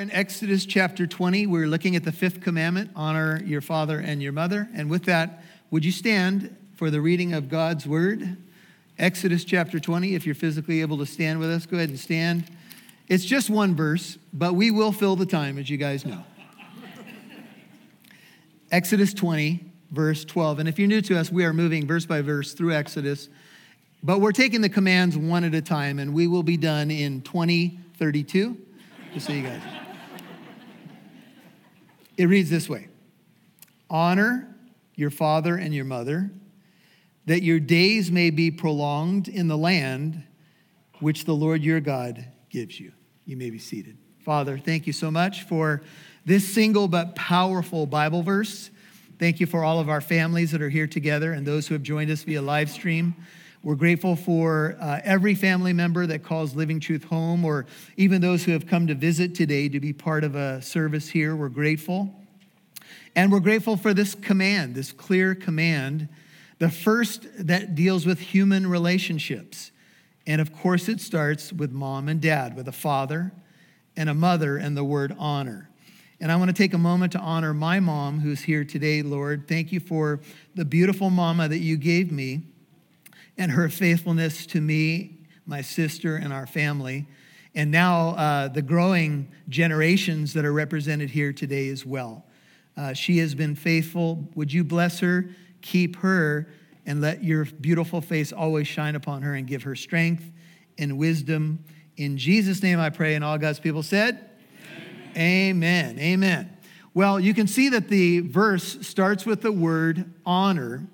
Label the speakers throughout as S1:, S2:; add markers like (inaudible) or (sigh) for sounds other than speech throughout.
S1: in Exodus chapter 20. We're looking at the fifth commandment honor your father and your mother. And with that, would you stand for the reading of God's word? Exodus chapter 20. If you're physically able to stand with us, go ahead and stand. It's just one verse, but we will fill the time, as you guys know. (laughs) Exodus 20, verse 12. And if you're new to us, we are moving verse by verse through Exodus, but we're taking the commands one at a time, and we will be done in 2032 just so you guys. It reads this way Honor your father and your mother, that your days may be prolonged in the land which the Lord your God gives you. You may be seated. Father, thank you so much for this single but powerful Bible verse. Thank you for all of our families that are here together and those who have joined us via live stream. We're grateful for uh, every family member that calls Living Truth home, or even those who have come to visit today to be part of a service here. We're grateful. And we're grateful for this command, this clear command, the first that deals with human relationships. And of course, it starts with mom and dad, with a father and a mother, and the word honor. And I want to take a moment to honor my mom who's here today, Lord. Thank you for the beautiful mama that you gave me and her faithfulness to me, my sister, and our family. And now uh, the growing generations that are represented here today as well. Uh, she has been faithful. Would you bless her, keep her, and let your beautiful face always shine upon her and give her strength and wisdom. In Jesus' name I pray, and all God's people said, Amen. Amen. Amen. Well, you can see that the verse starts with the word honor.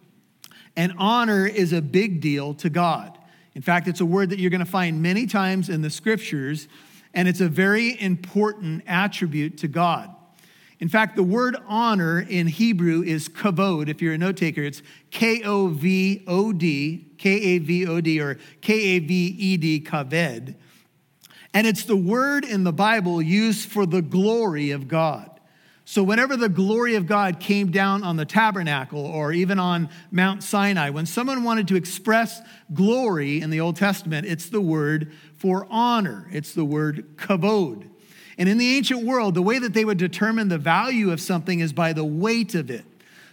S1: And honor is a big deal to God. In fact, it's a word that you're going to find many times in the scriptures, and it's a very important attribute to God. In fact, the word honor in Hebrew is kavod. If you're a note taker, it's K O V O D, K A V O D, or K A V E D, kaved. And it's the word in the Bible used for the glory of God. So, whenever the glory of God came down on the tabernacle or even on Mount Sinai, when someone wanted to express glory in the Old Testament, it's the word for honor, it's the word kavod. And in the ancient world, the way that they would determine the value of something is by the weight of it.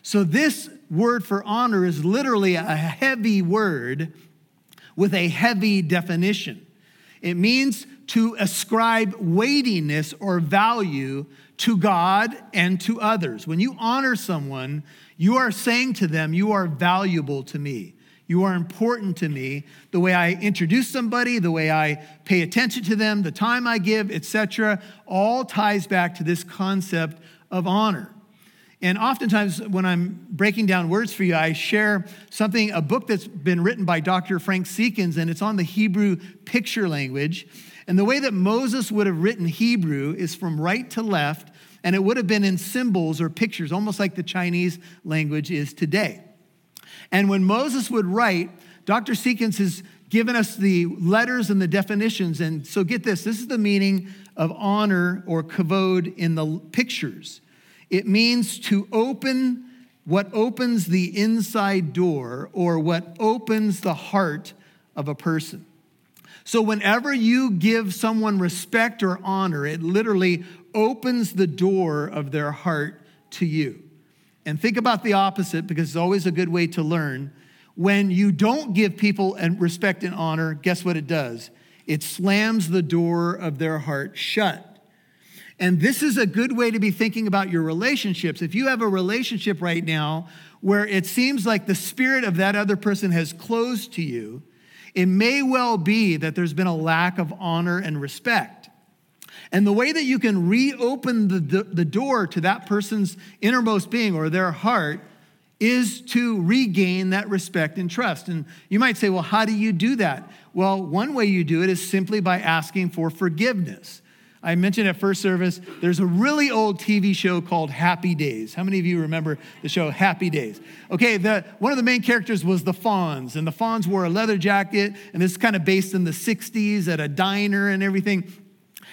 S1: So, this word for honor is literally a heavy word with a heavy definition. It means to ascribe weightiness or value to God and to others. When you honor someone, you are saying to them, You are valuable to me. You are important to me. The way I introduce somebody, the way I pay attention to them, the time I give, etc., all ties back to this concept of honor. And oftentimes, when I'm breaking down words for you, I share something, a book that's been written by Dr. Frank Seekins, and it's on the Hebrew picture language. And the way that Moses would have written Hebrew is from right to left, and it would have been in symbols or pictures, almost like the Chinese language is today. And when Moses would write, Dr. Seekins has given us the letters and the definitions. And so get this this is the meaning of honor or kavod in the pictures. It means to open what opens the inside door or what opens the heart of a person. So, whenever you give someone respect or honor, it literally opens the door of their heart to you. And think about the opposite because it's always a good way to learn. When you don't give people respect and honor, guess what it does? It slams the door of their heart shut. And this is a good way to be thinking about your relationships. If you have a relationship right now where it seems like the spirit of that other person has closed to you, it may well be that there's been a lack of honor and respect. And the way that you can reopen the, the, the, door to that person's innermost being or their heart is to regain that respect and trust. And you might say, well, how do you do that? Well, one way you do it is simply by asking for forgiveness. I mentioned at first service, there's a really old TV show called Happy Days. How many of you remember the show Happy Days? Okay, the, one of the main characters was the Fonz, and the Fonz wore a leather jacket, and this is kind of based in the 60s at a diner and everything.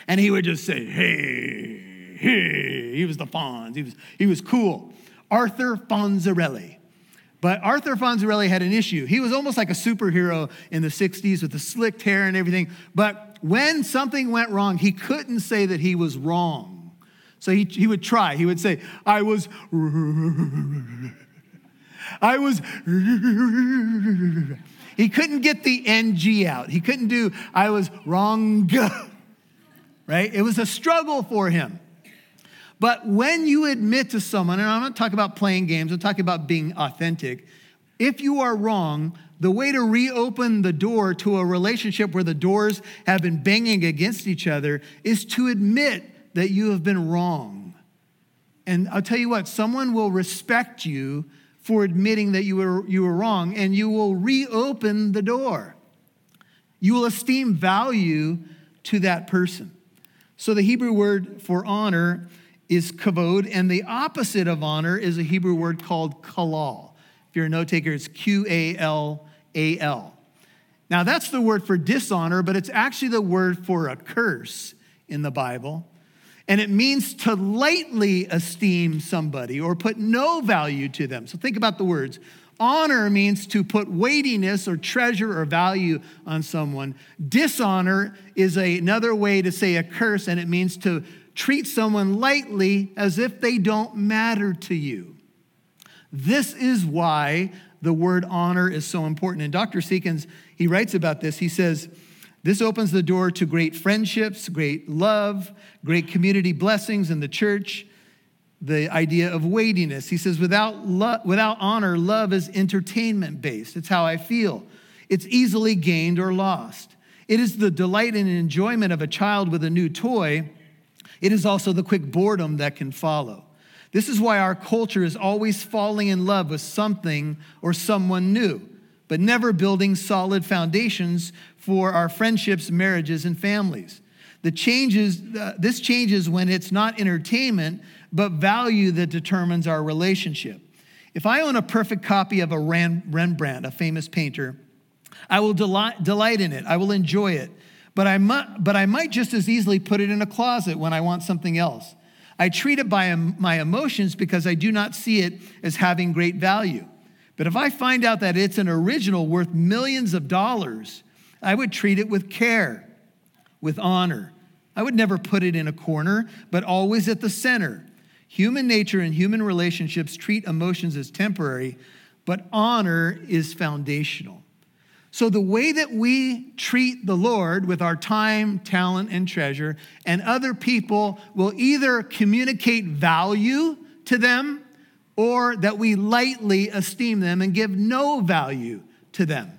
S1: And he would just say, hey, hey. He was the Fonz, he was, he was cool. Arthur Fonzarelli. But Arthur Fonzarelli had an issue. He was almost like a superhero in the 60s with the slicked hair and everything. But when something went wrong, he couldn't say that he was wrong. So he, he would try. He would say, I was, (laughs) I was, (laughs) he couldn't get the NG out. He couldn't do, I was wrong, (laughs) right? It was a struggle for him. But when you admit to someone, and I'm not talking about playing games, I'm talking about being authentic. If you are wrong, the way to reopen the door to a relationship where the doors have been banging against each other is to admit that you have been wrong. And I'll tell you what, someone will respect you for admitting that you were, you were wrong, and you will reopen the door. You will esteem value to that person. So the Hebrew word for honor is kavod, and the opposite of honor is a Hebrew word called kalal. If you're a note taker, it's Q A L A L. Now, that's the word for dishonor, but it's actually the word for a curse in the Bible and it means to lightly esteem somebody or put no value to them. So think about the words. Honor means to put weightiness or treasure or value on someone. Dishonor is a, another way to say a curse, and it means to treat someone lightly as if they don't matter to you. This is why the word honor is so important. And Dr. Seekins, he writes about this. He says, this opens the door to great friendships, great love, great community blessings in the church. The idea of weightiness. He says, without, lo- without honor, love is entertainment based. It's how I feel. It's easily gained or lost. It is the delight and enjoyment of a child with a new toy. It is also the quick boredom that can follow. This is why our culture is always falling in love with something or someone new, but never building solid foundations for our friendships, marriages, and families. The changes, uh, this changes when it's not entertainment, but value that determines our relationship. If I own a perfect copy of a Rembrandt, a famous painter, I will delight, delight in it. I will enjoy it. But I, might, but I might just as easily put it in a closet when I want something else. I treat it by my emotions because I do not see it as having great value. But if I find out that it's an original worth millions of dollars, I would treat it with care, with honor. I would never put it in a corner, but always at the center. Human nature and human relationships treat emotions as temporary, but honor is foundational. So, the way that we treat the Lord with our time, talent, and treasure, and other people will either communicate value to them or that we lightly esteem them and give no value to them.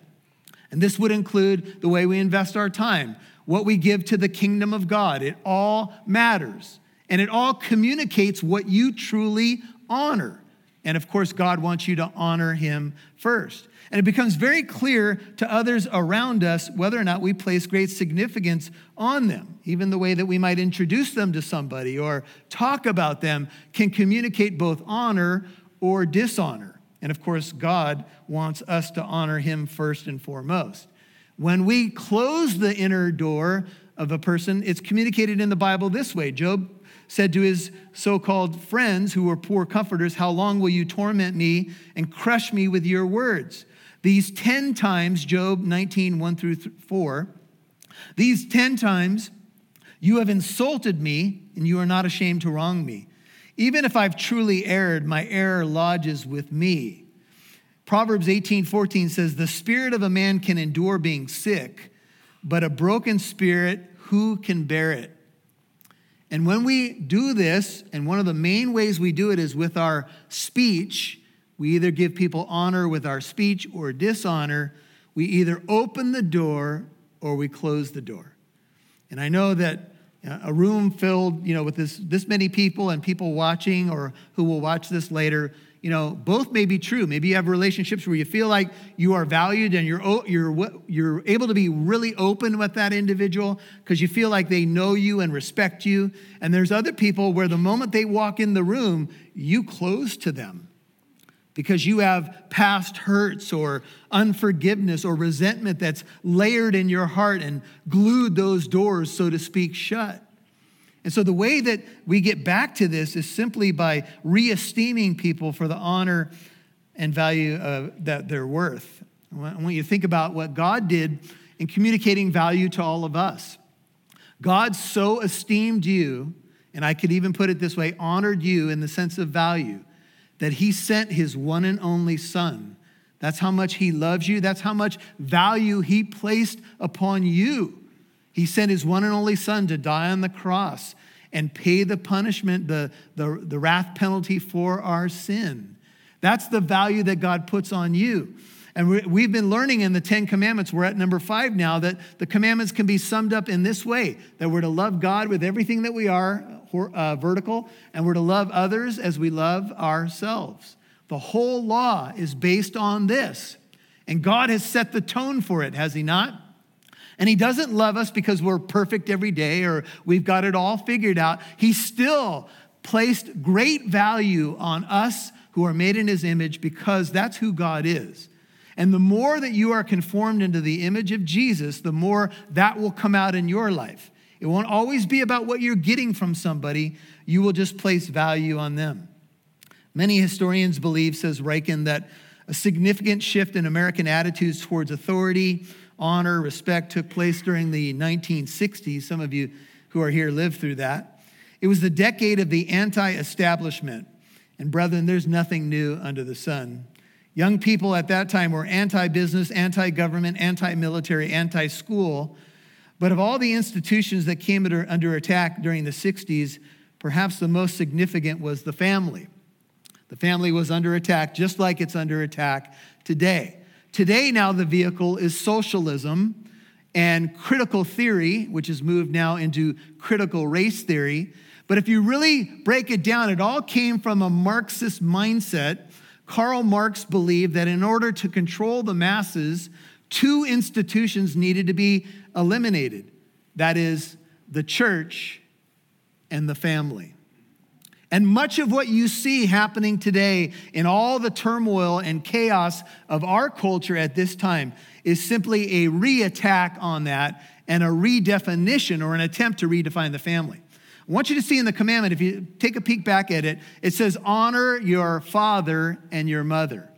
S1: And this would include the way we invest our time, what we give to the kingdom of God. It all matters. And it all communicates what you truly honor. And of course, God wants you to honor Him first. And it becomes very clear to others around us whether or not we place great significance on them. Even the way that we might introduce them to somebody or talk about them can communicate both honor or dishonor. And of course, God wants us to honor him first and foremost. When we close the inner door of a person, it's communicated in the Bible this way Job said to his so called friends who were poor comforters, How long will you torment me and crush me with your words? These 10 times, Job 19, 1 through 4, these 10 times you have insulted me and you are not ashamed to wrong me. Even if I've truly erred, my error lodges with me. Proverbs 18 14 says, The spirit of a man can endure being sick, but a broken spirit, who can bear it? And when we do this, and one of the main ways we do it is with our speech, we either give people honor with our speech or dishonor. We either open the door or we close the door. And I know that uh, a room filled, you know, with this, this many people and people watching or who will watch this later, you know, both may be true. Maybe you have relationships where you feel like you are valued and you're, you're, you're able to be really open with that individual because you feel like they know you and respect you. And there's other people where the moment they walk in the room, you close to them because you have past hurts or unforgiveness or resentment that's layered in your heart and glued those doors, so to speak, shut. And so the way that we get back to this is simply by re esteeming people for the honor and value uh, that they're worth. I want you to think about what God did in communicating value to all of us. God so esteemed you, and I could even put it this way honored you in the sense of value, that he sent his one and only Son. That's how much he loves you. That's how much value he placed upon you. He sent his one and only Son to die on the cross and pay the punishment, the, the, the wrath penalty for our sin. That's the value that God puts on you. And we've been learning in the Ten Commandments, we're at number five now, that the commandments can be summed up in this way that we're to love God with everything that we are, uh, vertical, and we're to love others as we love ourselves. The whole law is based on this. And God has set the tone for it, has He not? And He doesn't love us because we're perfect every day or we've got it all figured out. He still placed great value on us who are made in His image because that's who God is. And the more that you are conformed into the image of Jesus, the more that will come out in your life. It won't always be about what you're getting from somebody, you will just place value on them. Many historians believe, says Ryken, that a significant shift in American attitudes towards authority, honor, respect took place during the 1960s. Some of you who are here lived through that. It was the decade of the anti establishment. And brethren, there's nothing new under the sun. Young people at that time were anti business, anti government, anti military, anti school. But of all the institutions that came under, under attack during the 60s, perhaps the most significant was the family. The family was under attack, just like it's under attack today. Today, now the vehicle is socialism and critical theory, which has moved now into critical race theory. But if you really break it down, it all came from a Marxist mindset Karl Marx believed that in order to control the masses, two institutions needed to be eliminated that is, the church and the family. And much of what you see happening today in all the turmoil and chaos of our culture at this time is simply a re-attack on that and a redefinition or an attempt to redefine the family. I want you to see in the commandment, if you take a peek back at it, it says, honor your father and your mother.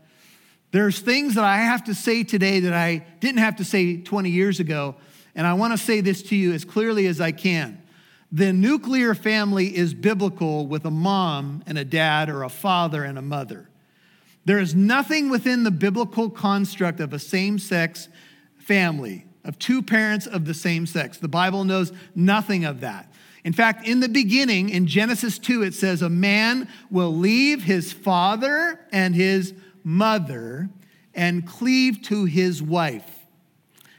S1: There's things that I have to say today that I didn't have to say 20 years ago, and I want to say this to you as clearly as I can. The nuclear family is biblical with a mom and a dad, or a father and a mother. There is nothing within the biblical construct of a same sex family, of two parents of the same sex. The Bible knows nothing of that. In fact, in the beginning, in Genesis 2, it says, A man will leave his father and his mother and cleave to his wife,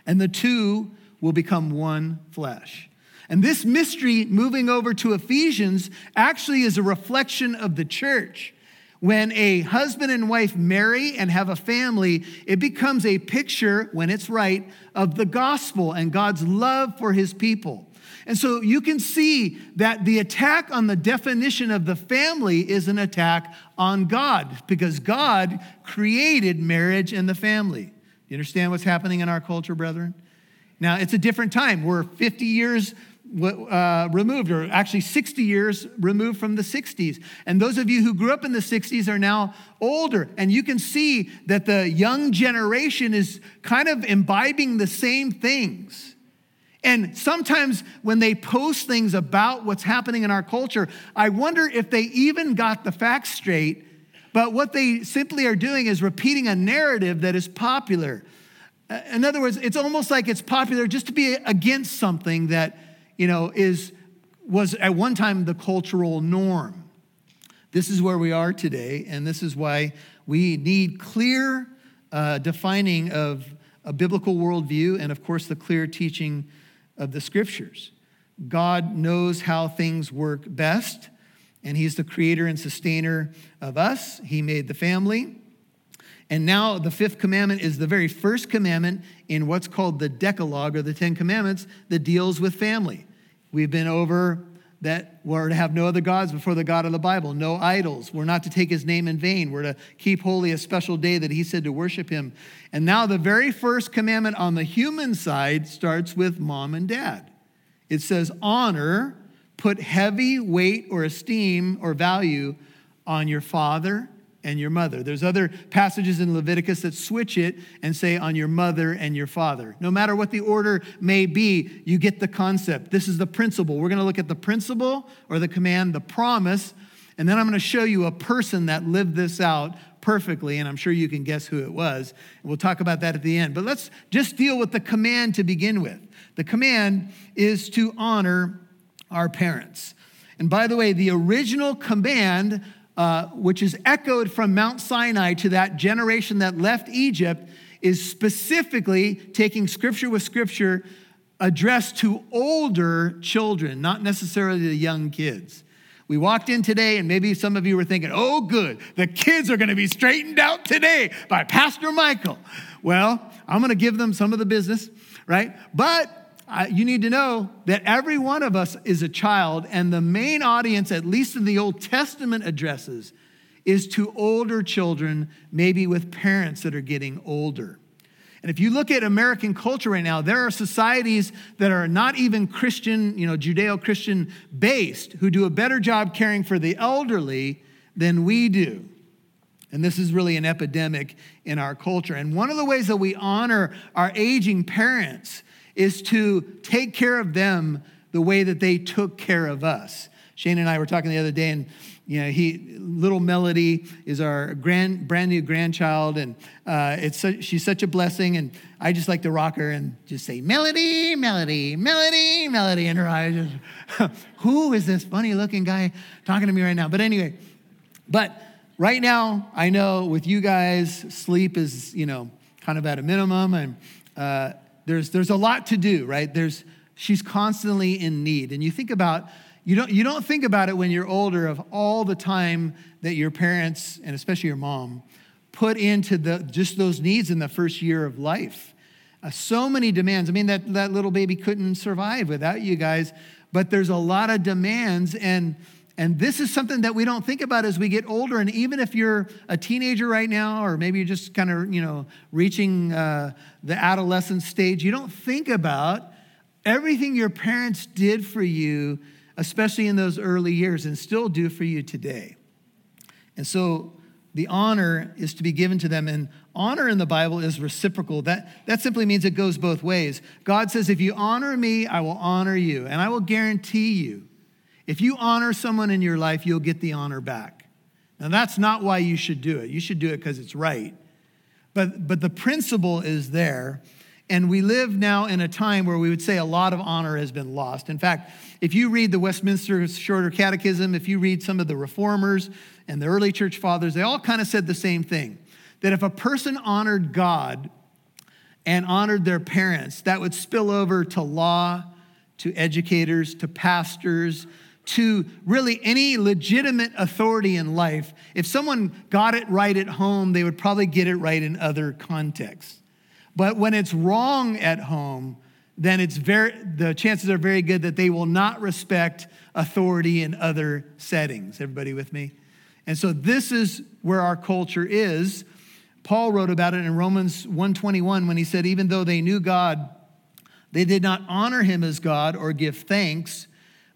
S1: and the two will become one flesh. And this mystery, moving over to Ephesians, actually is a reflection of the church. When a husband and wife marry and have a family, it becomes a picture, when it's right, of the gospel and God's love for his people. And so you can see that the attack on the definition of the family is an attack on God because God created marriage and the family. You understand what's happening in our culture, brethren? Now, it's a different time. We're 50 years uh, removed, or actually 60 years removed from the 60s. And those of you who grew up in the 60s are now older. And you can see that the young generation is kind of imbibing the same things. And sometimes when they post things about what's happening in our culture, I wonder if they even got the facts straight, but what they simply are doing is repeating a narrative that is popular. In other words, it's almost like it's popular just to be against something that, you know, is was at one time the cultural norm. This is where we are today, and this is why we need clear uh, defining of a biblical worldview and, of course, the clear teaching of the scriptures. God knows how things work best, and He's the creator and sustainer of us. He made the family. And now the fifth commandment is the very first commandment in what's called the Decalogue or the Ten Commandments that deals with family. We've been over that we're to have no other gods before the God of the Bible, no idols. We're not to take his name in vain. We're to keep holy a special day that he said to worship him. And now the very first commandment on the human side starts with mom and dad. It says, honor, put heavy weight or esteem or value on your father and your mother. There's other passages in Leviticus that switch it and say on your mother and your father. No matter what the order may be, you get the concept. This is the principle. We're going to look at the principle or the command, the promise, and then I'm going to show you a person that lived this out perfectly, and I'm sure you can guess who it was. We'll talk about that at the end. But let's just deal with the command to begin with. The command is to honor our parents. And by the way, the original command uh, which is echoed from Mount Sinai to that generation that left Egypt, is specifically taking scripture with scripture addressed to older children, not necessarily the young kids. We walked in today, and maybe some of you were thinking, oh, good, the kids are going to be straightened out today by Pastor Michael. Well, I'm going to give them some of the business, right? But you need to know that every one of us is a child, and the main audience, at least in the Old Testament addresses, is to older children, maybe with parents that are getting older. And if you look at American culture right now, there are societies that are not even Christian, you know, Judeo Christian based, who do a better job caring for the elderly than we do. And this is really an epidemic in our culture. And one of the ways that we honor our aging parents is to take care of them the way that they took care of us. Shane and I were talking the other day, and you know, he little Melody is our grand, brand new grandchild, and uh, it's so, she's such a blessing. And I just like to rock her and just say, "Melody, Melody, Melody, Melody," in her eyes. (laughs) Who is this funny-looking guy talking to me right now? But anyway, but right now, I know with you guys, sleep is you know kind of at a minimum, and uh, there's, there's a lot to do, right? There's, she's constantly in need. And you think about, you don't, you don't think about it when you're older of all the time that your parents, and especially your mom, put into the, just those needs in the first year of life. Uh, so many demands. I mean, that, that little baby couldn't survive without you guys, but there's a lot of demands. And and this is something that we don't think about as we get older. And even if you're a teenager right now, or maybe you're just kind of, you know, reaching uh, the adolescent stage, you don't think about everything your parents did for you, especially in those early years, and still do for you today. And so the honor is to be given to them. And honor in the Bible is reciprocal. That, that simply means it goes both ways. God says, if you honor me, I will honor you, and I will guarantee you if you honor someone in your life, you'll get the honor back. Now, that's not why you should do it. You should do it because it's right. But, but the principle is there. And we live now in a time where we would say a lot of honor has been lost. In fact, if you read the Westminster Shorter Catechism, if you read some of the reformers and the early church fathers, they all kind of said the same thing that if a person honored God and honored their parents, that would spill over to law, to educators, to pastors, to really any legitimate authority in life, if someone got it right at home, they would probably get it right in other contexts. But when it's wrong at home, then it's very the chances are very good that they will not respect authority in other settings. Everybody with me? And so this is where our culture is. Paul wrote about it in Romans 121 when he said even though they knew God, they did not honor him as God or give thanks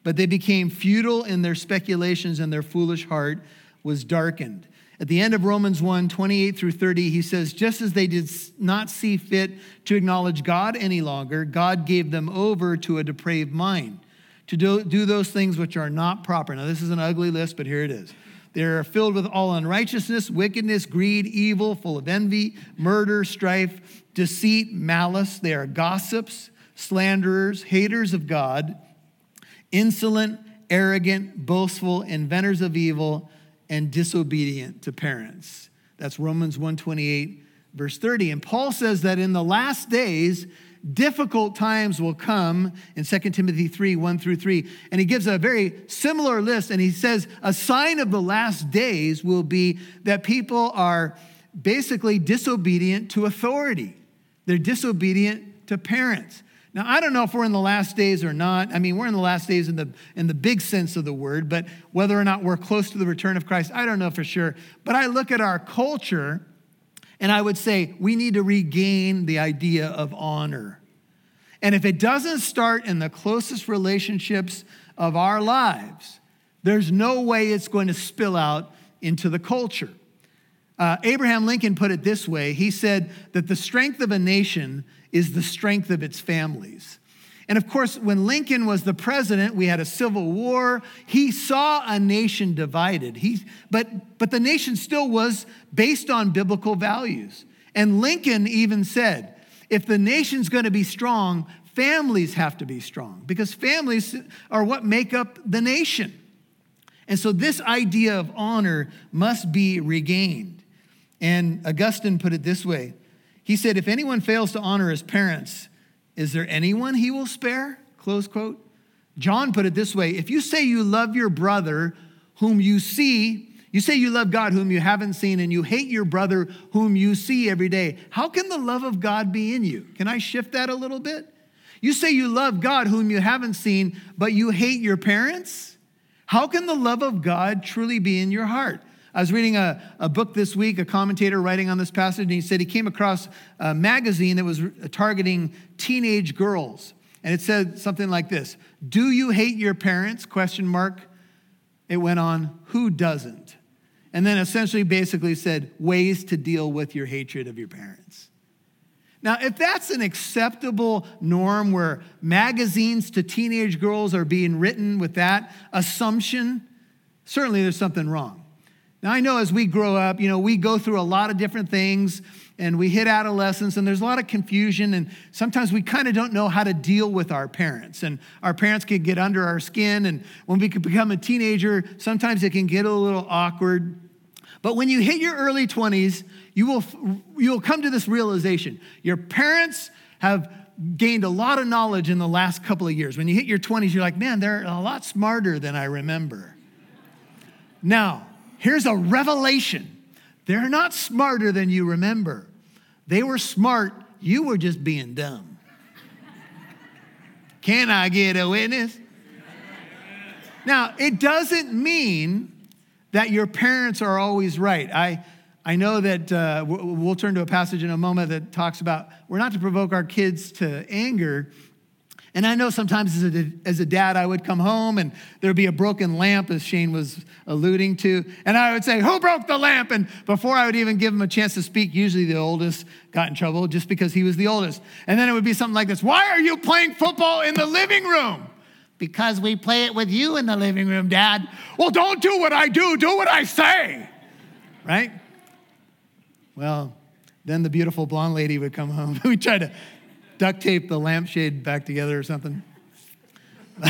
S1: but they became futile in their speculations, and their foolish heart was darkened. At the end of Romans 1 28 through 30, he says, Just as they did not see fit to acknowledge God any longer, God gave them over to a depraved mind to do, do those things which are not proper. Now, this is an ugly list, but here it is. They are filled with all unrighteousness, wickedness, greed, evil, full of envy, murder, strife, deceit, malice. They are gossips, slanderers, haters of God insolent, arrogant, boastful, inventors of evil, and disobedient to parents. That's Romans 128, verse 30. And Paul says that in the last days, difficult times will come in 2 Timothy 3 1 through 3. And he gives a very similar list. And he says, a sign of the last days will be that people are basically disobedient to authority, they're disobedient to parents. Now, I don't know if we're in the last days or not. I mean, we're in the last days in the, in the big sense of the word, but whether or not we're close to the return of Christ, I don't know for sure. But I look at our culture and I would say we need to regain the idea of honor. And if it doesn't start in the closest relationships of our lives, there's no way it's going to spill out into the culture. Uh, Abraham Lincoln put it this way he said that the strength of a nation is the strength of its families. And of course, when Lincoln was the president, we had a civil war. He saw a nation divided. He, but, but the nation still was based on biblical values. And Lincoln even said, if the nation's going to be strong, families have to be strong because families are what make up the nation. And so this idea of honor must be regained. And Augustine put it this way He said, If anyone fails to honor his parents, is there anyone he will spare? Close quote. John put it this way If you say you love your brother whom you see, you say you love God whom you haven't seen, and you hate your brother whom you see every day, how can the love of God be in you? Can I shift that a little bit? You say you love God whom you haven't seen, but you hate your parents? How can the love of God truly be in your heart? I was reading a, a book this week, a commentator writing on this passage, and he said he came across a magazine that was targeting teenage girls. And it said something like this Do you hate your parents? Question mark. It went on, who doesn't? And then essentially basically said ways to deal with your hatred of your parents. Now, if that's an acceptable norm where magazines to teenage girls are being written with that assumption, certainly there's something wrong. Now, I know as we grow up, you know, we go through a lot of different things and we hit adolescence and there's a lot of confusion and sometimes we kind of don't know how to deal with our parents and our parents can get under our skin and when we become a teenager sometimes it can get a little awkward but when you hit your early 20s, you will, you will come to this realization. Your parents have gained a lot of knowledge in the last couple of years. When you hit your 20s, you're like, man, they're a lot smarter than I remember. Now, here's a revelation they're not smarter than you remember. They were smart, you were just being dumb. Can I get a witness? Now, it doesn't mean that your parents are always right. I, I know that uh, we'll turn to a passage in a moment that talks about we're not to provoke our kids to anger. And I know sometimes as a, as a dad, I would come home and there'd be a broken lamp, as Shane was alluding to. And I would say, Who broke the lamp? And before I would even give him a chance to speak, usually the oldest got in trouble just because he was the oldest. And then it would be something like this Why are you playing football in the living room? Because we play it with you in the living room, Dad. Well, don't do what I do, do what I say. Right? Well, then the beautiful blonde lady would come home. (laughs) we try to duct tape the lampshade back together or something. (laughs)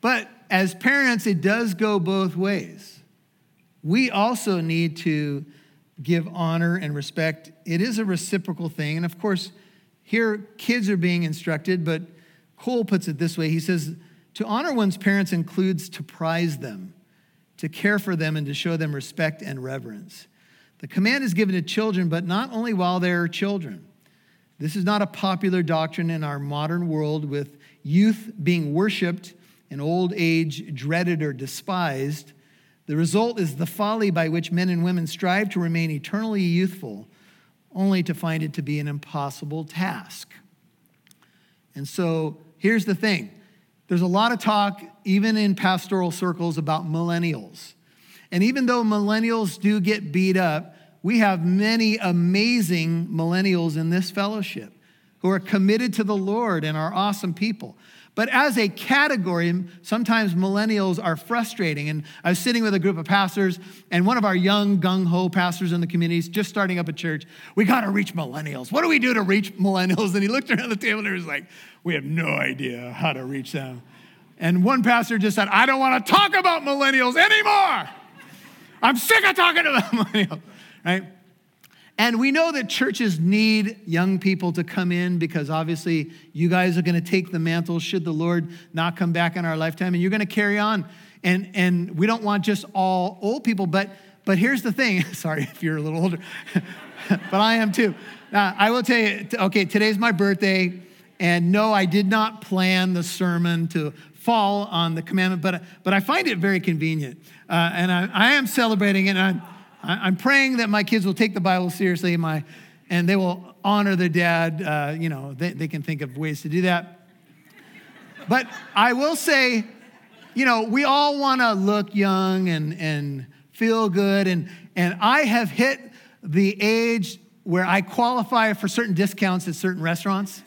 S1: but as parents, it does go both ways. We also need to give honor and respect. It is a reciprocal thing. And of course, here kids are being instructed, but Cole puts it this way he says, To honor one's parents includes to prize them, to care for them, and to show them respect and reverence. The command is given to children, but not only while they are children. This is not a popular doctrine in our modern world with youth being worshiped and old age dreaded or despised. The result is the folly by which men and women strive to remain eternally youthful, only to find it to be an impossible task. And so here's the thing there's a lot of talk, even in pastoral circles, about millennials. And even though millennials do get beat up, we have many amazing millennials in this fellowship who are committed to the Lord and are awesome people. But as a category, sometimes millennials are frustrating. And I was sitting with a group of pastors, and one of our young, gung ho pastors in the community is just starting up a church. We got to reach millennials. What do we do to reach millennials? And he looked around the table and he was like, We have no idea how to reach them. And one pastor just said, I don't want to talk about millennials anymore. I'm sick of talking about (laughs) millennials, right? And we know that churches need young people to come in because obviously you guys are going to take the mantle should the Lord not come back in our lifetime and you're going to carry on. And, and we don't want just all old people, but, but here's the thing. (laughs) Sorry if you're a little older, (laughs) but I am too. Now, I will tell you, okay, today's my birthday. And no, I did not plan the sermon to fall on the commandment, but, but I find it very convenient. Uh, and I, I am celebrating it. I'm, I'm praying that my kids will take the Bible seriously my, and they will honor their dad. Uh, you know, they, they can think of ways to do that. But I will say, you know, we all want to look young and, and feel good. And, and I have hit the age where I qualify for certain discounts at certain restaurants.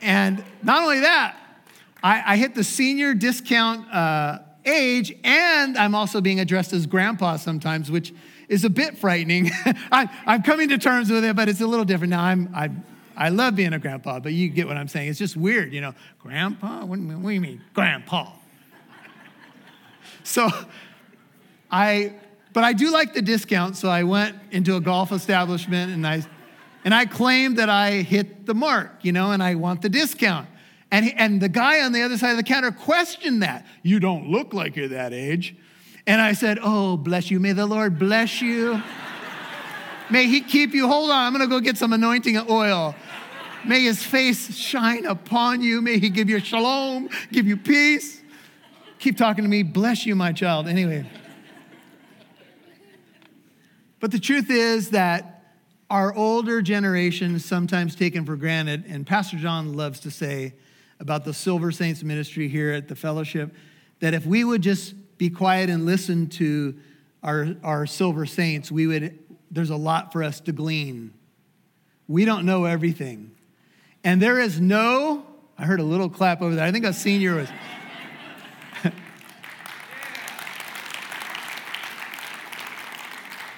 S1: And not only that, I, I hit the senior discount uh, age, and I'm also being addressed as grandpa sometimes, which is a bit frightening. (laughs) I, am coming to terms with it, but it's a little different now. I'm, I, I love being a grandpa, but you get what I'm saying. It's just weird, you know. Grandpa? What, what do you mean, grandpa? so I, but I do like the discount, so I went into a golf establishment and I, and I claimed that I hit the mark, you know, and I want the discount. And, he, and the guy on the other side of the counter questioned that. You don't look like you're that age. And I said, Oh, bless you. May the Lord bless you. May he keep you. Hold on, I'm going to go get some anointing oil. May his face shine upon you. May he give you shalom, give you peace. Keep talking to me. Bless you, my child. Anyway. But the truth is that our older generation is sometimes taken for granted, and Pastor John loves to say about the Silver Saints ministry here at the fellowship that if we would just be quiet and listen to our, our silver saints, we would, there's a lot for us to glean. We don't know everything. And there is no, I heard a little clap over there. I think a senior was. (laughs)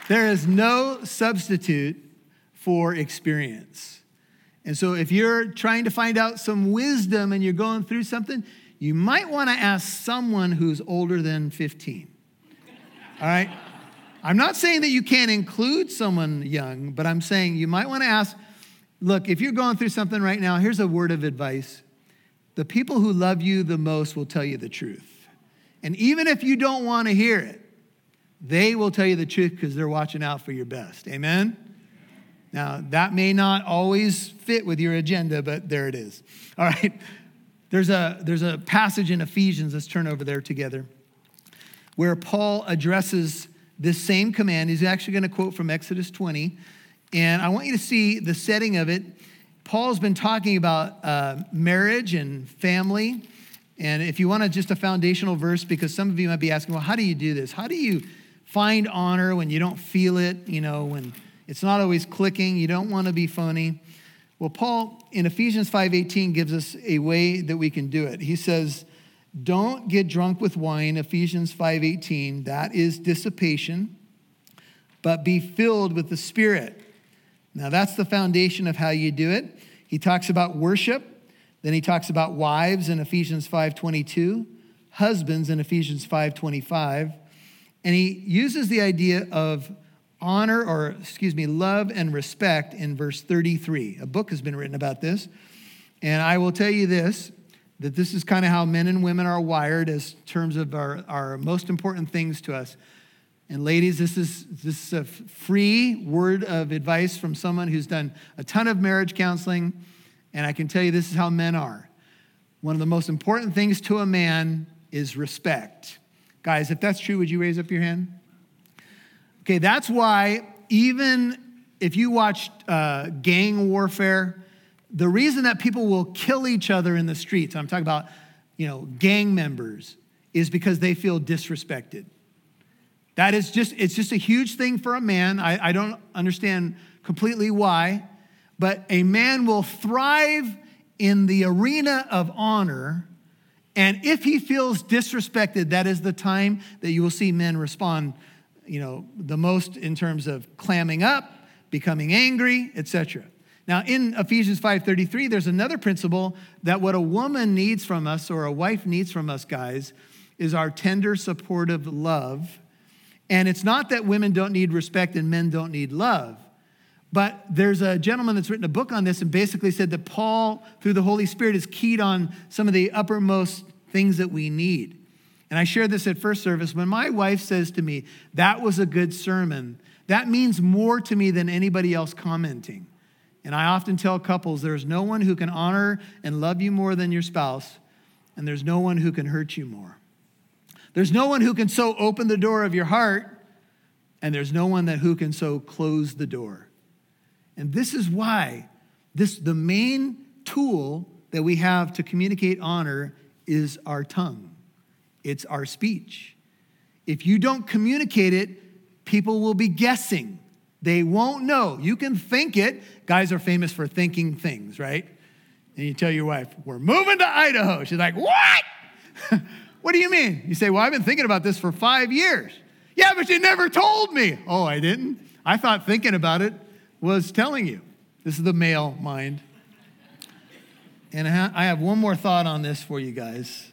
S1: there is no substitute for experience. And so if you're trying to find out some wisdom and you're going through something, you might want to ask someone who's older than 15. All right? I'm not saying that you can't include someone young, but I'm saying you might want to ask look, if you're going through something right now, here's a word of advice. The people who love you the most will tell you the truth. And even if you don't want to hear it, they will tell you the truth because they're watching out for your best. Amen? Now, that may not always fit with your agenda, but there it is. All right. There's a, there's a passage in Ephesians, let's turn over there together, where Paul addresses this same command. He's actually going to quote from Exodus 20. And I want you to see the setting of it. Paul's been talking about uh, marriage and family. And if you want to, just a foundational verse, because some of you might be asking, well, how do you do this? How do you find honor when you don't feel it? You know, when it's not always clicking, you don't want to be funny. Well, Paul in Ephesians 5:18 gives us a way that we can do it. He says, "Don't get drunk with wine," Ephesians 5:18, that is dissipation, but be filled with the Spirit. Now, that's the foundation of how you do it. He talks about worship, then he talks about wives in Ephesians 5:22, husbands in Ephesians 5:25, and he uses the idea of honor, or excuse me, love and respect in verse 33. A book has been written about this. And I will tell you this that this is kind of how men and women are wired as terms of our, our most important things to us. And ladies, this is, this is a free word of advice from someone who's done a ton of marriage counseling. And I can tell you this is how men are. One of the most important things to a man is respect. Guys, if that's true, would you raise up your hand? Okay, that's why even if you watch uh, gang warfare, the reason that people will kill each other in the streets, I'm talking about, you know, gang members, is because they feel disrespected. That is just, it's just a huge thing for a man. I, I don't understand completely why, but a man will thrive in the arena of honor. And if he feels disrespected, that is the time that you will see men respond you know, the most in terms of clamming up, becoming angry, etc. Now in Ephesians 5:33 there's another principle that what a woman needs from us or a wife needs from us guys is our tender supportive love. And it's not that women don't need respect and men don't need love. But there's a gentleman that's written a book on this and basically said that Paul, through the Holy Spirit, is keyed on some of the uppermost things that we need. And I shared this at first service. When my wife says to me, that was a good sermon, that means more to me than anybody else commenting. And I often tell couples there's no one who can honor and love you more than your spouse, and there's no one who can hurt you more. There's no one who can so open the door of your heart, and there's no one that who can so close the door. And this is why this the main tool that we have to communicate honor is our tongue it's our speech. If you don't communicate it, people will be guessing. They won't know. You can think it. Guys are famous for thinking things, right? And you tell your wife, We're moving to Idaho. She's like, What? (laughs) what do you mean? You say, Well, I've been thinking about this for five years. Yeah, but you never told me. Oh, I didn't? I thought thinking about it was telling you. This is the male mind. And I have one more thought on this for you guys.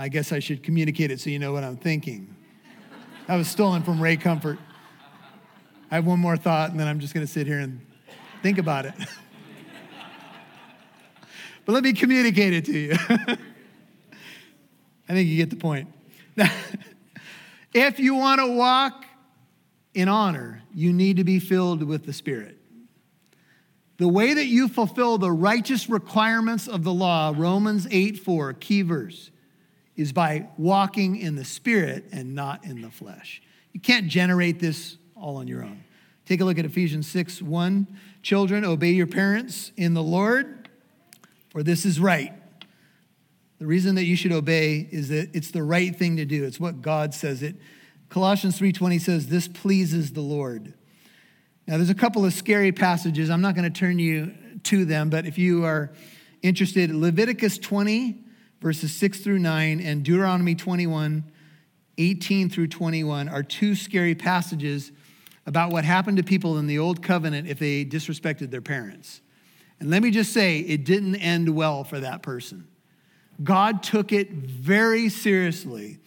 S1: I guess I should communicate it so you know what I'm thinking. That was stolen from Ray Comfort. I have one more thought, and then I'm just going to sit here and think about it. (laughs) but let me communicate it to you. (laughs) I think you get the point. (laughs) if you want to walk in honor, you need to be filled with the Spirit. The way that you fulfill the righteous requirements of the law, Romans 8 4, key verse, is by walking in the Spirit and not in the flesh. You can't generate this all on your own. Take a look at Ephesians 6 1. Children, obey your parents in the Lord, for this is right. The reason that you should obey is that it's the right thing to do. It's what God says it. Colossians 3:20 says this pleases the Lord. Now there's a couple of scary passages. I'm not going to turn you to them, but if you are interested, Leviticus 20 verses 6 through 9 and Deuteronomy 21 18 through 21 are two scary passages about what happened to people in the old covenant if they disrespected their parents. And let me just say, it didn't end well for that person. God took it very seriously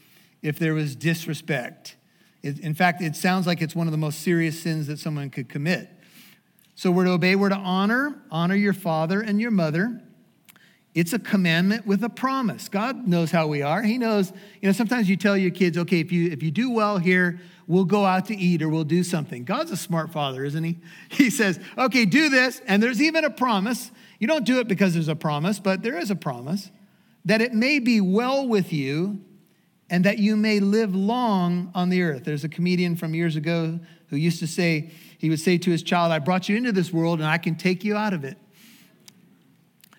S1: if there was disrespect. It, in fact, it sounds like it's one of the most serious sins that someone could commit. So we're to obey, we're to honor, honor your father and your mother. It's a commandment with a promise. God knows how we are. He knows, you know, sometimes you tell your kids, okay, if you if you do well here, we'll go out to eat or we'll do something. God's a smart father, isn't he? (laughs) He says, okay, do this, and there's even a promise. You don't do it because there's a promise, but there is a promise that it may be well with you and that you may live long on the earth. There's a comedian from years ago who used to say, he would say to his child, I brought you into this world and I can take you out of it.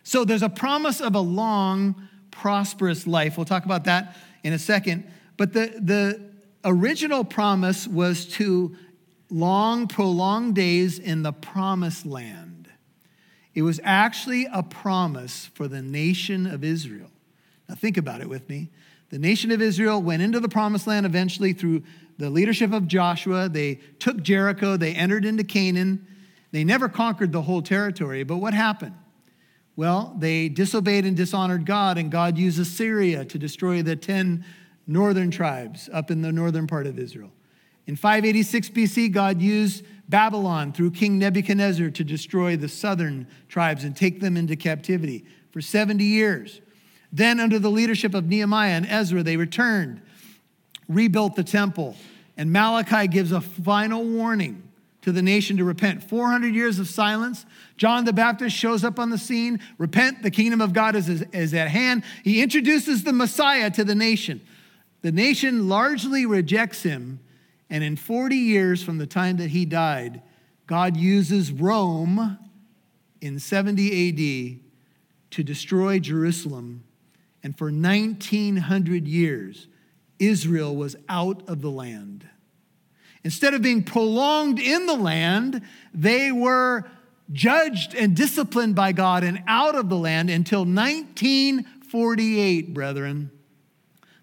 S1: So there's a promise of a long, prosperous life. We'll talk about that in a second. But the, the original promise was to long, prolonged days in the promised land. It was actually a promise for the nation of Israel. Now, think about it with me. The nation of Israel went into the promised land eventually through the leadership of Joshua. They took Jericho, they entered into Canaan. They never conquered the whole territory, but what happened? Well, they disobeyed and dishonored God, and God used Assyria to destroy the 10 northern tribes up in the northern part of Israel. In 586 BC, God used Babylon through King Nebuchadnezzar to destroy the southern tribes and take them into captivity for 70 years. Then, under the leadership of Nehemiah and Ezra, they returned, rebuilt the temple, and Malachi gives a final warning to the nation to repent. 400 years of silence. John the Baptist shows up on the scene. Repent, the kingdom of God is, is, at hand. He introduces the Messiah to the nation. The nation largely rejects him. And in 40 years from the time that he died, God uses Rome in 70 AD to destroy Jerusalem. And for 1900 years, Israel was out of the land. Instead of being prolonged in the land, they were judged and disciplined by God and out of the land until 1948, brethren.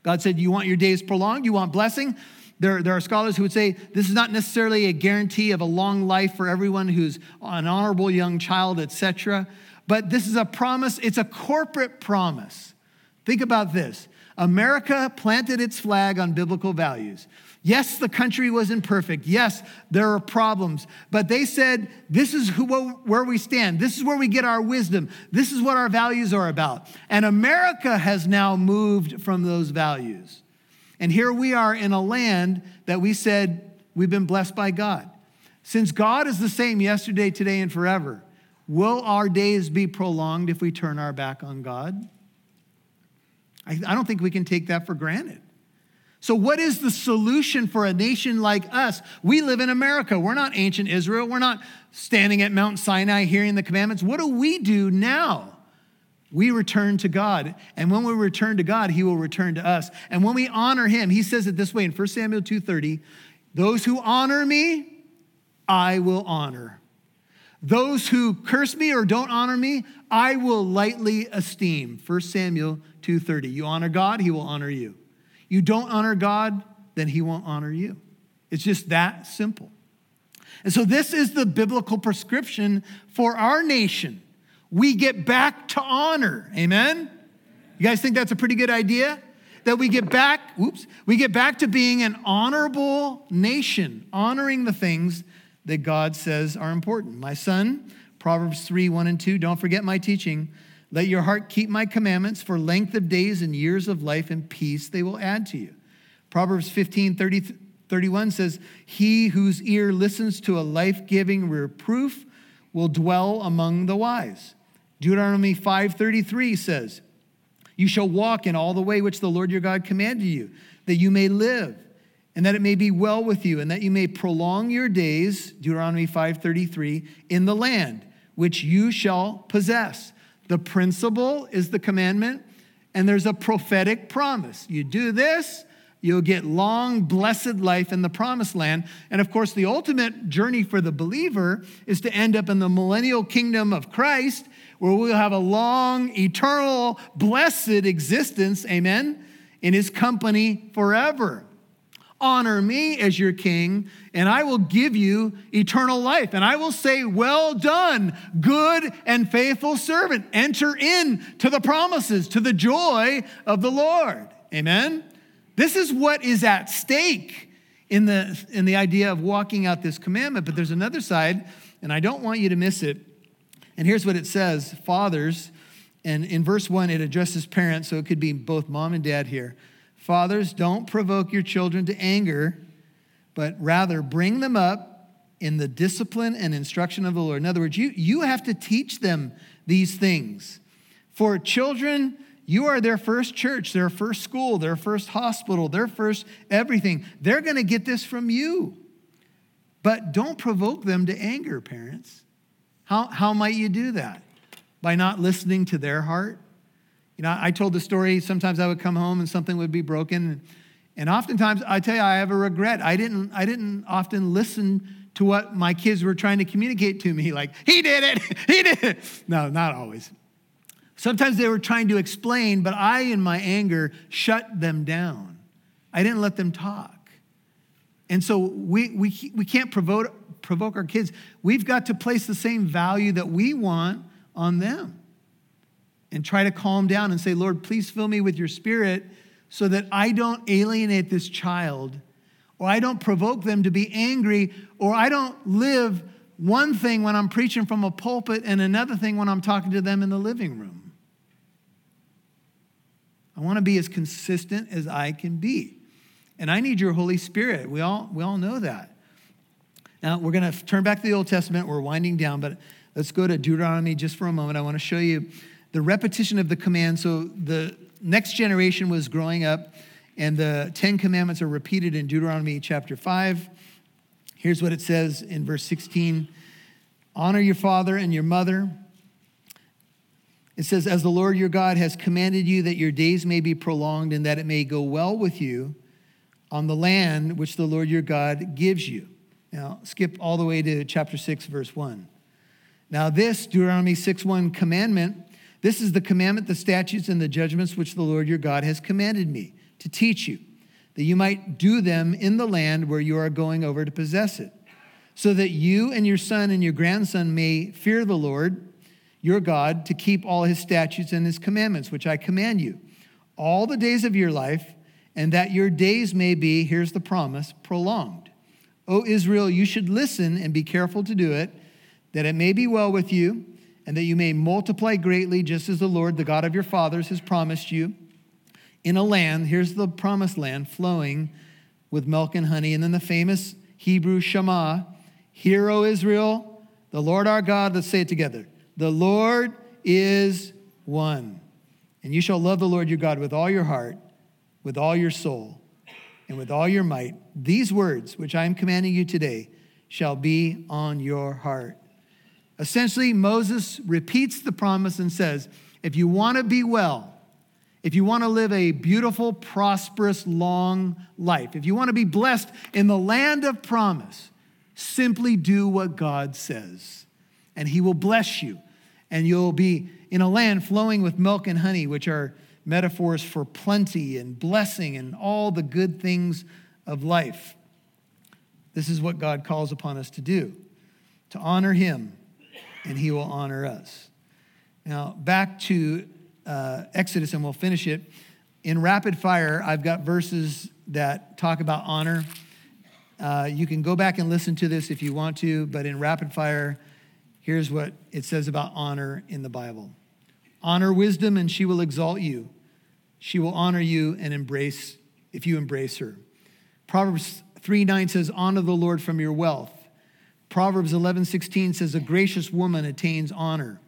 S1: God said, You want your days prolonged? You want blessing? There, there are scholars who would say this is not necessarily a guarantee of a long life for everyone who's an honorable young child, etc. But this is a promise, it's a corporate promise. Think about this America planted its flag on biblical values. Yes, the country was imperfect. Yes, there are problems. But they said, this is who, where we stand. This is where we get our wisdom. This is what our values are about. And America has now moved from those values. And here we are in a land that we said we've been blessed by God. Since God is the same yesterday, today, and forever, will our days be prolonged if we turn our back on God? I, I don't think we can take that for granted. So, what is the solution for a nation like us? We live in America. We're not ancient Israel. We're not standing at Mount Sinai hearing the commandments. What do we do now? we return to God. And when we return to God, he will return to us. And when we honor him, he says it this way in 1 Samuel 2:30, those who honor me, I will honor. Those who curse me or don't honor me, I will lightly esteem. 1 Samuel 2:30. You honor God, he will honor you. You don't honor God, then he won't honor you. It's just that simple. And so this is the biblical prescription for our nation. We get back to honor. Amen. You guys think that's a pretty good idea? That we get back, oops, we get back to being an honorable nation, honoring the things that God says are important. My son, Proverbs 3 1 and 2, don't forget my teaching. Let your heart keep my commandments for length of days and years of life and peace they will add to you. Proverbs 15 30, 31 says, He whose ear listens to a life giving reproof will dwell among the wise. Deuteronomy 5:33 says, You shall walk in all the way which the Lord your God commanded you, that you may live and that it may be well with you, and that you may prolong your days, Deuteronomy 5:33, in the land which you shall possess. The principle is the commandment, and there's a prophetic promise. You do this, you'll get long, blessed life in the promised land. And of course, the ultimate journey for the believer is to end up in the millennial kingdom of Christ, where we'll have a long, eternal, blessed existence, amen, in his company forever. Honor me as your king, and I will give you eternal life. And I will say, Well done, good and faithful servant. Enter in to the promises, to the joy of the Lord. Amen. This is what is at stake in the, in the idea of walking out this commandment. But there's another side, and I don't want you to miss it. And here's what it says Fathers, and in verse one, it addresses parents, so it could be both mom and dad here. Fathers, don't provoke your children to anger, but rather bring them up in the discipline and instruction of the Lord. In other words, you, you have to teach them these things. For children, you are their first church, their first school, their first hospital, their first everything. They're going to get this from you. But don't provoke them to anger, parents. How, how might you do that? By not listening to their heart? You know, I told the story, sometimes I would come home and something would be broken. And oftentimes, I tell you, I have a regret. I didn't, I didn't often listen to what my kids were trying to communicate to me, like, he did it, (laughs) he did it. No, not always. Sometimes they were trying to explain, but I, in my anger, shut them down. I didn't let them talk. And so we, we, we can't provoke, provoke our kids. We've got to place the same value that we want on them and try to calm down and say, Lord, please fill me with your spirit so that I don't alienate this child or I don't provoke them to be angry or I don't live one thing when I'm preaching from a pulpit and another thing when I'm talking to them in the living room. I want to be as consistent as I can be. And I need your Holy Spirit. We all, we all know that. Now, we're going to turn back to the Old Testament. We're winding down, but let's go to Deuteronomy just for a moment. I want to show you the repetition of the command. So the next generation was growing up, and the Ten Commandments are repeated in Deuteronomy chapter 5. Here's what it says in verse 16 Honor your father and your mother. It says, As the Lord your God has commanded you, that your days may be prolonged and that it may go well with you on the land which the Lord your God gives you. Now, skip all the way to chapter 6, verse 1. Now, this Deuteronomy 6 1 commandment this is the commandment, the statutes, and the judgments which the Lord your God has commanded me to teach you, that you might do them in the land where you are going over to possess it, so that you and your son and your grandson may fear the Lord your God to keep all his statutes and his commandments, which I command you, all the days of your life, and that your days may be, here's the promise, prolonged. O Israel, you should listen and be careful to do it, that it may be well with you and that you may multiply greatly, just as the Lord, the God of your fathers, has promised you, in a land, here's the promised land, flowing with milk and honey. And then the famous Hebrew Shema Hear, O Israel, the Lord our God, let's say it together. The Lord is one. And you shall love the Lord your God with all your heart, with all your soul, and with all your might. These words, which I am commanding you today, shall be on your heart. Essentially, Moses repeats the promise and says, If you want to be well, if you want to live a beautiful, prosperous, long life, if you want to be blessed in the land of promise, simply do what God says, and He will bless you. And you'll be in a land flowing with milk and honey, which are metaphors for plenty and blessing and all the good things of life. This is what God calls upon us to do to honor Him, and He will honor us. Now, back to uh, Exodus, and we'll finish it. In rapid fire, I've got verses that talk about honor. Uh, you can go back and listen to this if you want to, but in rapid fire, here's what it says about honor in the Bible Honor wisdom, and she will exalt you. She will honor you and embrace if you embrace her. Proverbs 3 9 says, Honor the Lord from your wealth. Proverbs 11 16 says, A gracious woman attains honor.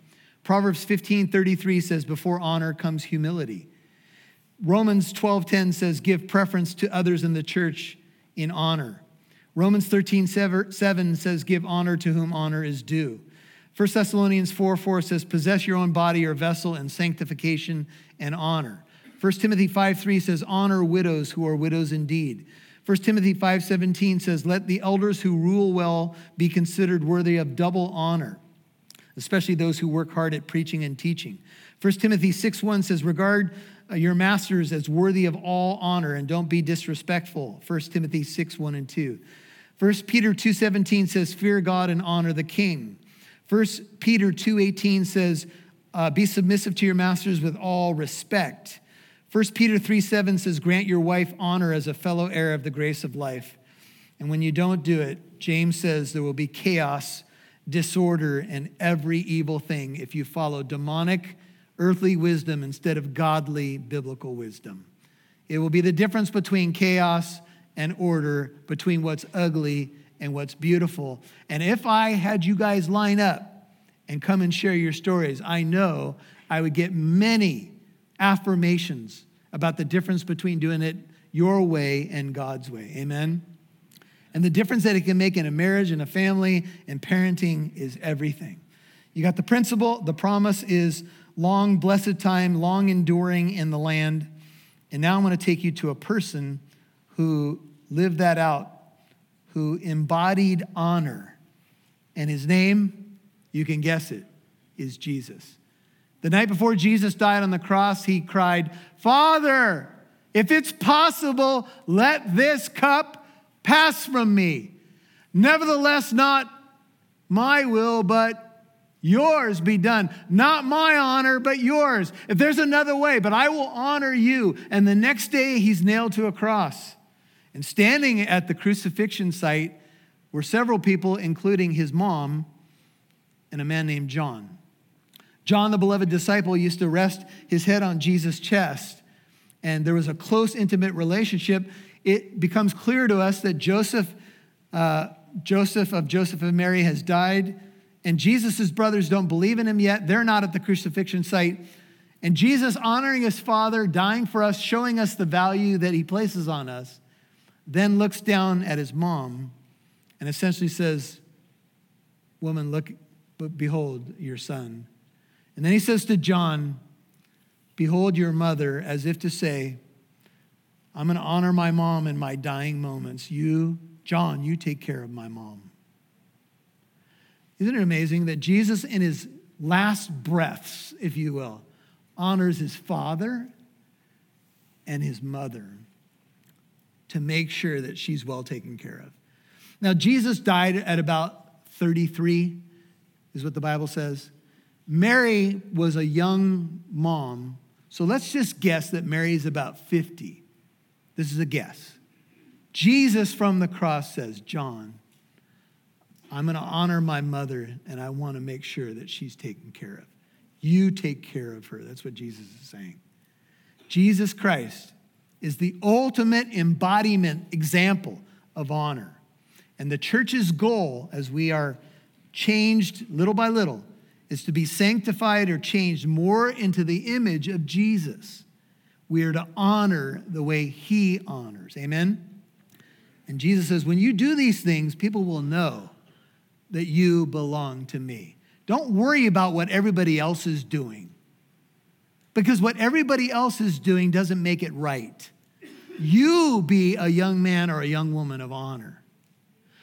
S1: Proverbs 15 33 says, Before honor comes humility. Romans 12 10 says, Give preference to others in the church in honor. Romans 13 7 says, Give honor to whom honor is due. 1 Thessalonians 4 4 says, Possess your own body or vessel in sanctification and honor. 1 Timothy 5 3 says, Honor widows who are widows indeed. 1 Timothy 5:17 says, Let the elders who rule well be considered worthy of double honor, especially those who work hard at preaching and teaching. 1 Timothy 6 1 says, Regard uh, your masters as worthy of all honor and don't be disrespectful. 1 Timothy 6 1 and 2. 1 Peter 2:17 says, Fear God and honor the king. 1 Peter 2:18 says, uh, "Be submissive to your masters with all respect." 1 Peter 3 7 says, Grant your wife honor as a fellow heir of the grace of life. And when you don't do it, James says there will be chaos, disorder, and every evil thing if you follow demonic, earthly wisdom instead of godly, biblical wisdom. It will be the difference between chaos and order, between what's ugly and what's beautiful. And if I had you guys line up and come and share your stories, I know I would get many affirmations about the difference between doing it your way and God's way. Amen? And the difference that it can make in a marriage and a family and parenting is everything. You got the principle, the promise is long, blessed time, long enduring in the land. And now I'm going to take you to a person who lived that out who embodied honor. And his name, you can guess it, is Jesus. The night before Jesus died on the cross, he cried, Father, if it's possible, let this cup pass from me. Nevertheless, not my will, but yours be done. Not my honor, but yours. If there's another way, but I will honor you. And the next day, he's nailed to a cross. And standing at the crucifixion site were several people, including his mom and a man named John. John, the beloved disciple, used to rest his head on Jesus' chest, and there was a close, intimate relationship. It becomes clear to us that Joseph, uh, Joseph of Joseph and Mary, has died, and Jesus' brothers don't believe in him yet. They're not at the crucifixion site. And Jesus, honoring his Father, dying for us, showing us the value that he places on us, then looks down at his mom and essentially says, Woman, look, behold your son. And then he says to John, Behold your mother, as if to say, I'm going to honor my mom in my dying moments. You, John, you take care of my mom. Isn't it amazing that Jesus, in his last breaths, if you will, honors his father and his mother? to make sure that she's well taken care of. Now, Jesus died at about 33, is what the Bible says. Mary was a young mom, so let's just guess that Mary is about 50. This is a guess. Jesus from the cross says, John, I'm going to honor my mother and I want to make sure that she's taken care of. You take care of her. That's what Jesus is saying. Jesus Christ is the ultimate embodiment example of honor. And the church's goal, as we are changed little by little, is to be sanctified or changed more into the image of Jesus. We are to honor the way he honors. Amen? And Jesus says, when you do these things, people will know that you belong to me. Don't worry about what everybody else is doing. because what everybody else is doing doesn't make it right. You be a young man or a young woman of honor.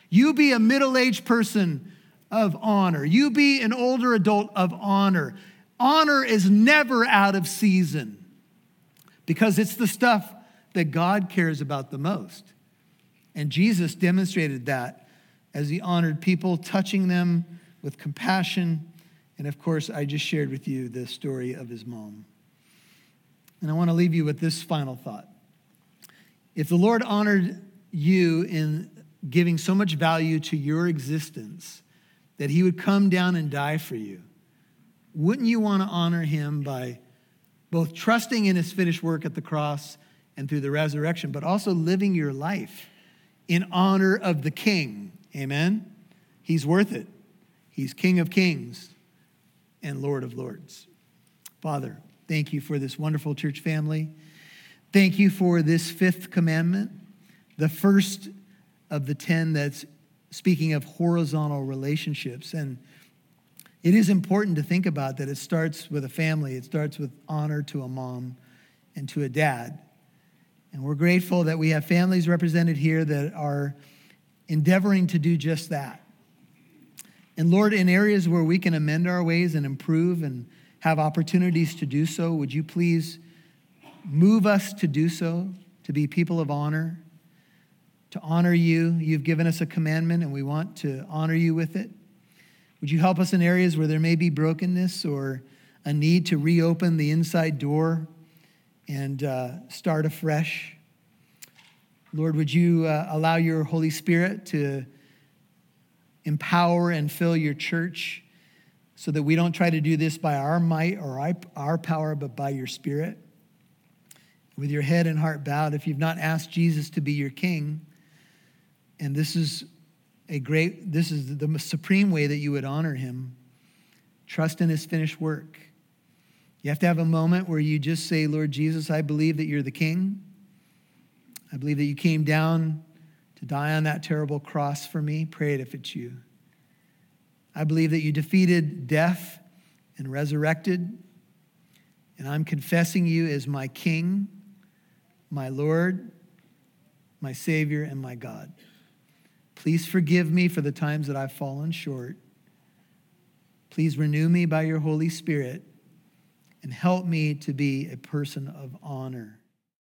S1: You be a middle aged person of honor. You be an older adult of honor. Honor is never out of season because it's the stuff that God cares about the most. And Jesus demonstrated that as he honored people, touching them with compassion. And of course, I just shared with you the story of his mom. And I want to leave you with this final thought. If the Lord honored you in giving so much value to your existence that he would come down and die for you, wouldn't you want to honor him by both trusting in his finished work at the cross and through the resurrection, but also living your life in honor of the king? Amen? He's worth it. He's King of kings and Lord of lords. Father, Thank you for this wonderful church family. Thank you for this fifth commandment, the first of the 10 that's speaking of horizontal relationships. And it is important to think about that it starts with a family, it starts with honor to a mom and to a dad. And we're grateful that we have families represented here that are endeavoring to do just that. And Lord, in areas where we can amend our ways and improve and have opportunities to do so, would you please move us to do so, to be people of honor, to honor you? You've given us a commandment and we want to honor you with it. Would you help us in areas where there may be brokenness or a need to reopen the inside door and uh, start afresh? Lord, would you uh, allow your Holy Spirit to empower and fill your church? so that we don't try to do this by our might or our power, but by your Spirit. With your head and heart bowed, if you've not asked Jesus to be your King, and this is a great, this is the supreme way that you would honor him, trust in his finished work. You have to have a moment where you just say, Lord Jesus, I believe that you're the King. I believe that you came down to die on that terrible cross for me. Pray it if it's you. I believe that you defeated death and resurrected. And I'm confessing you as my King, my Lord, my Savior, and my God. Please forgive me for the times that I've fallen short. Please renew me by your Holy Spirit and help me to be a person of honor.